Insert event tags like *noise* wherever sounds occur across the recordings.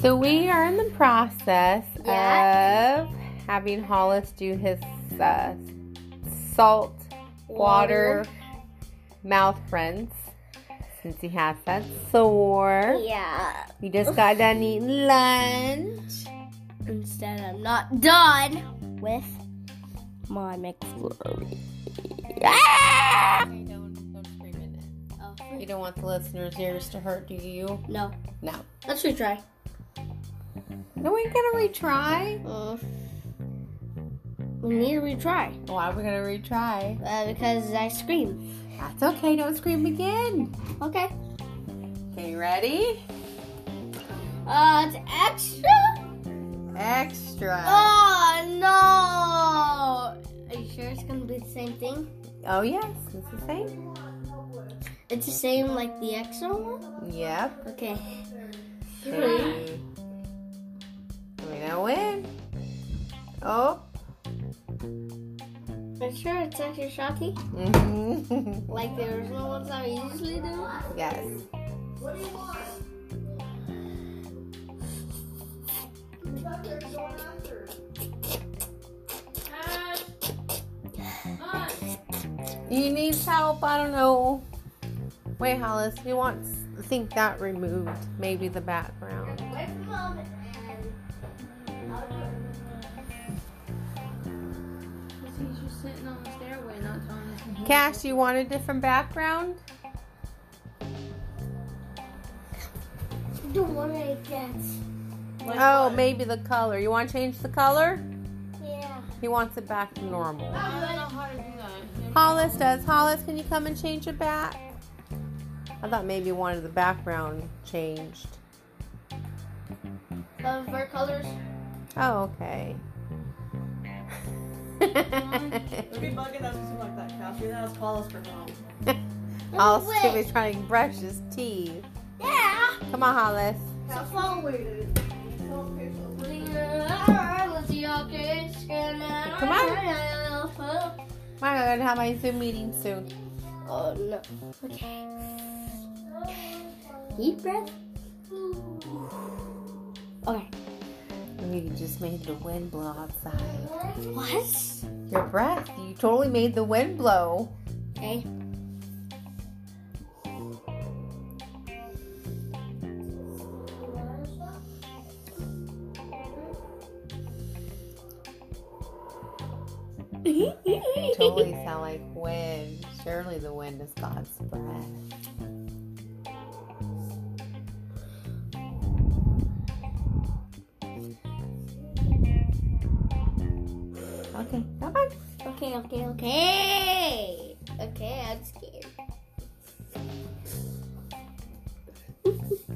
So we are in the process Yeah. of having Hollis do his uh, salt water mouth rinse since he has that sore. Yeah. We just got done eating lunch. Instead, I'm not done with my McFlurry. Ah! You don't want the listeners' ears to hurt, do you? no. No. Let's retry. No, we gonna retry. Uh, we need to retry Why are we gonna retry? uh, because I screamed. That's okay. Don't scream again. Okay. Okay, ready? Uh, it's extra. Extra. Oh no! Are you sure it's gonna be the same thing? Oh yes, it's the same. It's the same like the extra one. Yep. Okay. Three. We're gonna win. Oh. Are you sure it's extra shocky? Mhm. Like the original ones I usually do? yes. What do you want? You need help? I don't know. Wait, Hollis, he wants I think that removed. Maybe the background. Wait for mom and I'll do He's just sitting on the stairway, not telling us. when he- Cash, you want a different background? it. The one I get. Oh, maybe the color. You want to change the color? Yeah. He wants it back to normal. I don't know how to do that. Hollis does. Hollis, can you come and change it back? I thought maybe one of the background changed. Of our colors. Oh, okay. It'd be bugging us or like that, Cassie. That was call for help. All Wait. Trying to brush his teeth. Yeah. Come on, Hollis. So forward. Come on. My God, have my Zoom meeting soon. Oh no. Okay. Deep breath. Okay. You just made the wind blow outside. What? Your breath. You totally made the wind blow. Okay. Totally sound like wind. Surely the wind is God's breath. Okay, come on. Okay, okay, okay. Okay, I'm scared.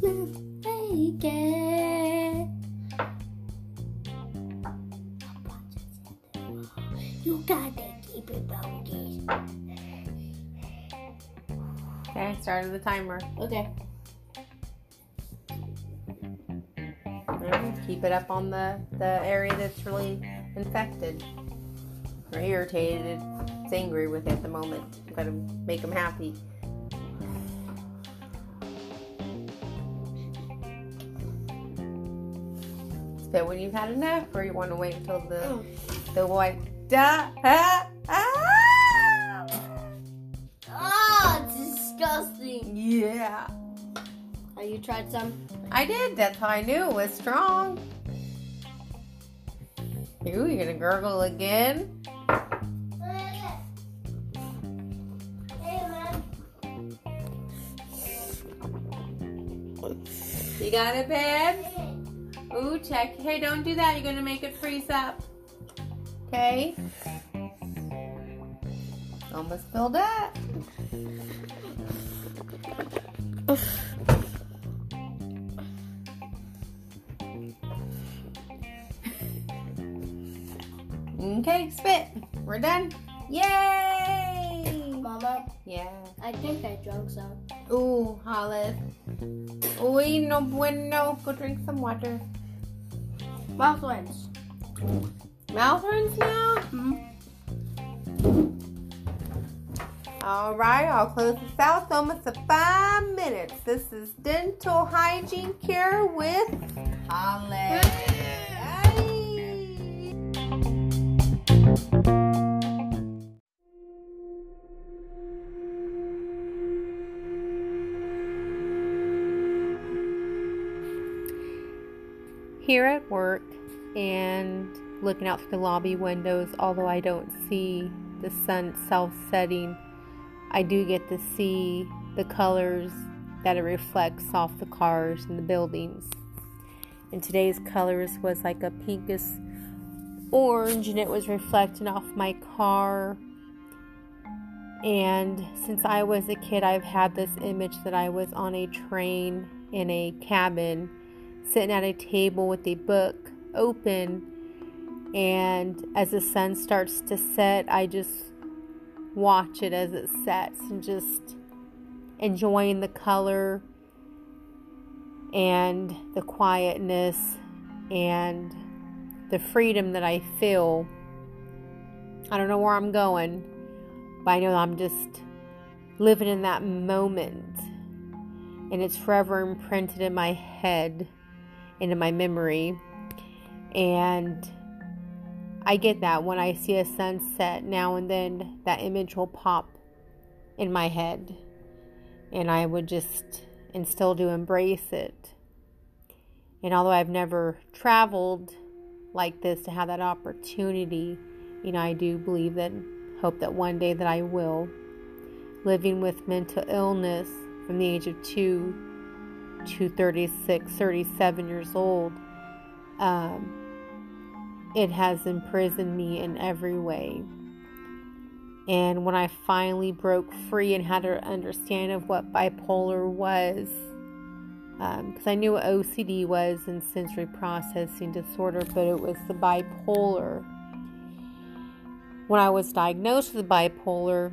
Make it. You gotta keep it focused. Okay, started the timer. Okay. Keep it up on the, the area that's really infected or irritated. It's angry with it at the moment. Gotta make them happy. Spit when you've had enough, or you want to wait until the the white. Da, ha, ah! Oh, disgusting. Yeah, Have you tried some? I did. That's how I knew it was strong. Ooh, you gonna gurgle again? You got it, babe? Ooh, check. Hey, don't do that. You're gonna make it freeze up. Okay? Almost filled up. Okay, spit. We're done. Yay! Mama, Yeah. I think I drunk some. Ooh, Hollis. Uy, no bueno. Go drink some water. Mouth rinse. Mouth rinse now? Mm-hmm. All right, I'll close this out. Almost to five minutes. This is dental hygiene care with Holly. Here at work and looking out through the lobby windows, although I don't see the sun itself setting, I do get to see the colors that it reflects off the cars and the buildings. And today's colors was like a pinkish orange and it was reflecting off my car. And since I was a kid, I've had this image that I was on a train in a cabin, sitting at a table with a book open. And as the sun starts to set, I just watch it as it sets and just enjoying the color and the quietness and the freedom that I feel. I don't know where I'm going, but I know I'm just living in that moment. And it's forever imprinted in my head and in my memory. And I get that when I see a sunset now and then, that image will pop in my head. And I would just, and still do embrace it. And although I've never traveled like this to have that opportunity, you know, I do believe that, hope that one day that I will. Living with mental illness from the age of two to 36, 37 years old, um, it has imprisoned me in every way. And when I finally broke free and had an understanding of what bipolar was, because um, I knew what OCD was and sensory processing disorder, but it was the bipolar. When I was diagnosed with bipolar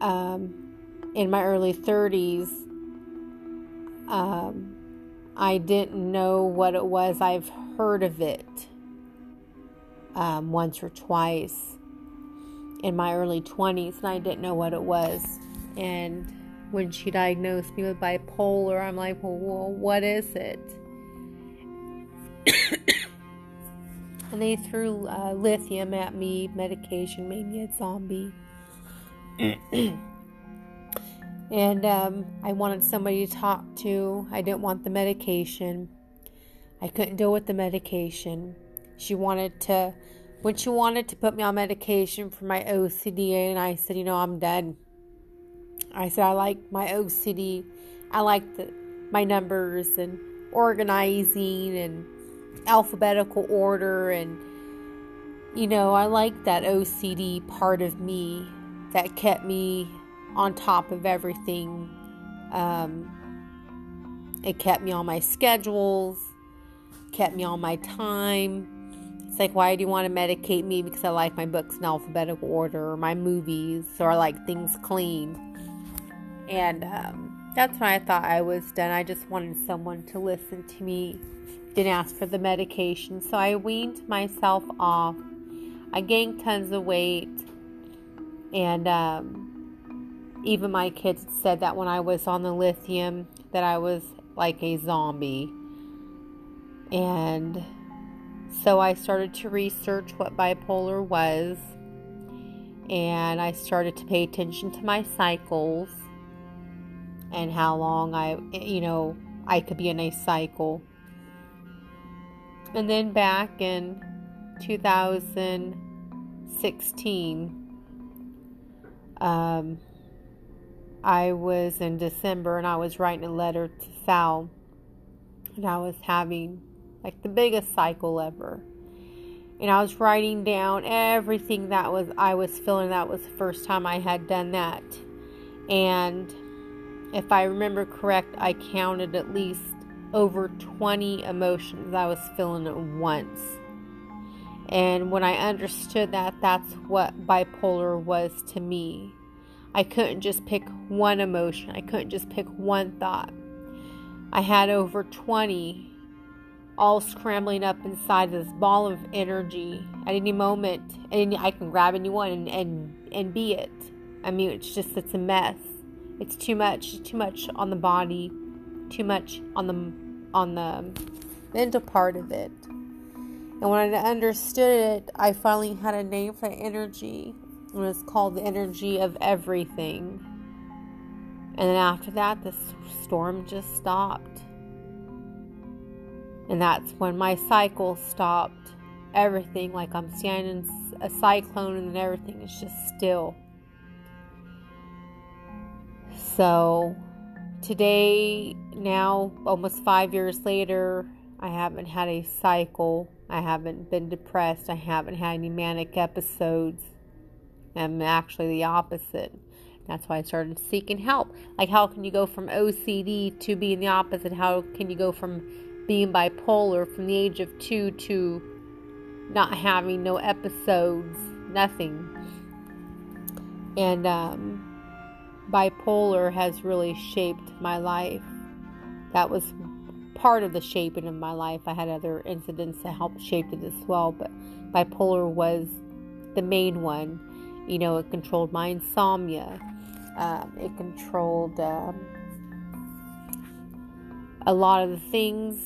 um, in my early 30s, um, I didn't know what it was. I've heard of it um, once or twice in my early 20s, and I didn't know what it was. And when she diagnosed me with bipolar, I'm like, well, well what is it? *coughs* and they threw uh, lithium at me, medication made me a zombie. *coughs* *coughs* and um, I wanted somebody to talk to. I didn't want the medication. I couldn't deal with the medication. She wanted to, when she wanted to put me on medication for my OCD, and I said, you know, I'm done. I said, I like my OCD. I like the, my numbers and organizing and alphabetical order. And, you know, I like that OCD part of me that kept me on top of everything. Um, it kept me on my schedules, kept me on my time. It's like, why do you want to medicate me? Because I like my books in alphabetical order, or my movies, or I like things clean. And um, that's when I thought I was done. I just wanted someone to listen to me, didn't ask for the medication. So I weaned myself off. I gained tons of weight. And um, even my kids said that when I was on the lithium, that I was like a zombie. And so I started to research what bipolar was. And I started to pay attention to my cycles and how long I, you know, I could be in a cycle. And then back in 2016, um, I was in December and I was writing a letter to Sal, and I was having like the biggest cycle ever. And I was writing down everything that was I was feeling. That was the first time I had done that. And if I remember correct, I counted at least over 20 emotions I was feeling at once. And when I understood that, that's what bipolar was to me. I couldn't just pick one emotion, I couldn't just pick one thought. I had over 20 all scrambling up inside this ball of energy at any moment. And I can grab anyone and, and, and be it. I mean, it's just, it's a mess. It's too much, too much on the body, too much on the, on the mental part of it. And when I understood it, I finally had a name for energy. It was called the energy of everything. And then after that, the storm just stopped. And that's when my cycle stopped. Everything, like I'm standing in a cyclone and then everything is just still. So today, now, almost five years later, I haven't had a cycle. I haven't been depressed. I haven't had any manic episodes. I'm actually the opposite. That's why I started seeking help. Like, how can you go from OCD to being the opposite? How can you go from being bipolar from the age of two to not having no episodes, nothing? And um, bipolar has really shaped my life. That was part of the shaping of my life. I had other incidents that helped shape it as well, but bipolar was the main one. You know, it controlled my insomnia. Um, it controlled um, a lot of the things.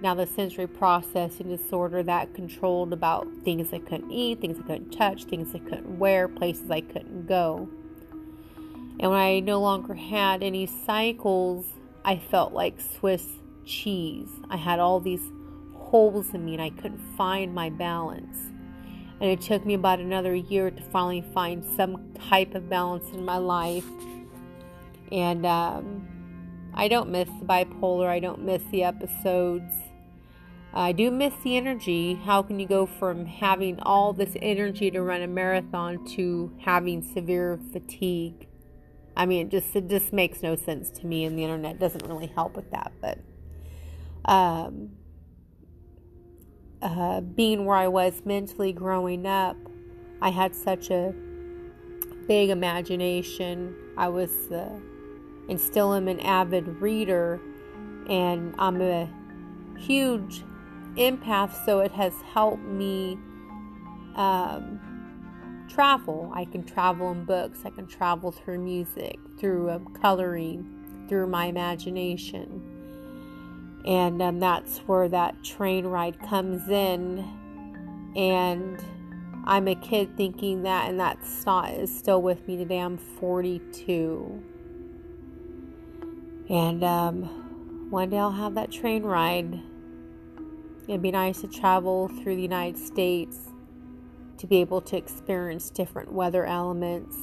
Now, the sensory processing disorder that controlled about things I couldn't eat, things I couldn't touch, things I couldn't wear, places I couldn't go. And when I no longer had any cycles, I felt like Swiss cheese. I had all these holes in me and I couldn't find my balance. And it took me about another year to finally find some type of balance in my life. And um, I don't miss the bipolar, I don't miss the episodes. I do miss the energy. How can you go from having all this energy to run a marathon to having severe fatigue? I mean, it just it just makes no sense to me, and the internet doesn't really help with that. But um, uh, being where I was mentally growing up, I had such a big imagination. I was uh, and still am an avid reader, and I'm a huge empath, so it has helped me um, travel. I can travel in books, I can travel through music, through um, coloring, through my imagination. And um, that's where that train ride comes in. And I'm a kid thinking that, and that thought is still with me today. I'm 42. And um, one day I'll have that train ride. It'd be nice to travel through the United States to be able to experience different weather elements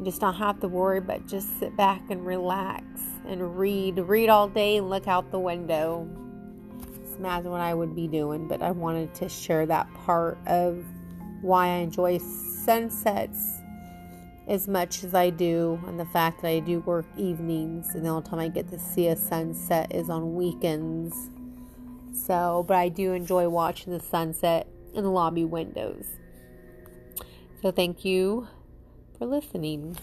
and just not have to worry, but just sit back and relax and read. Read all day and look out the window. Just imagine what I would be doing, but I wanted to share that part of why I enjoy sunsets as much as I do, and the fact that I do work evenings, and the only time I get to see a sunset is on weekends. So, but I do enjoy watching the sunset in the lobby windows. So, thank you for listening.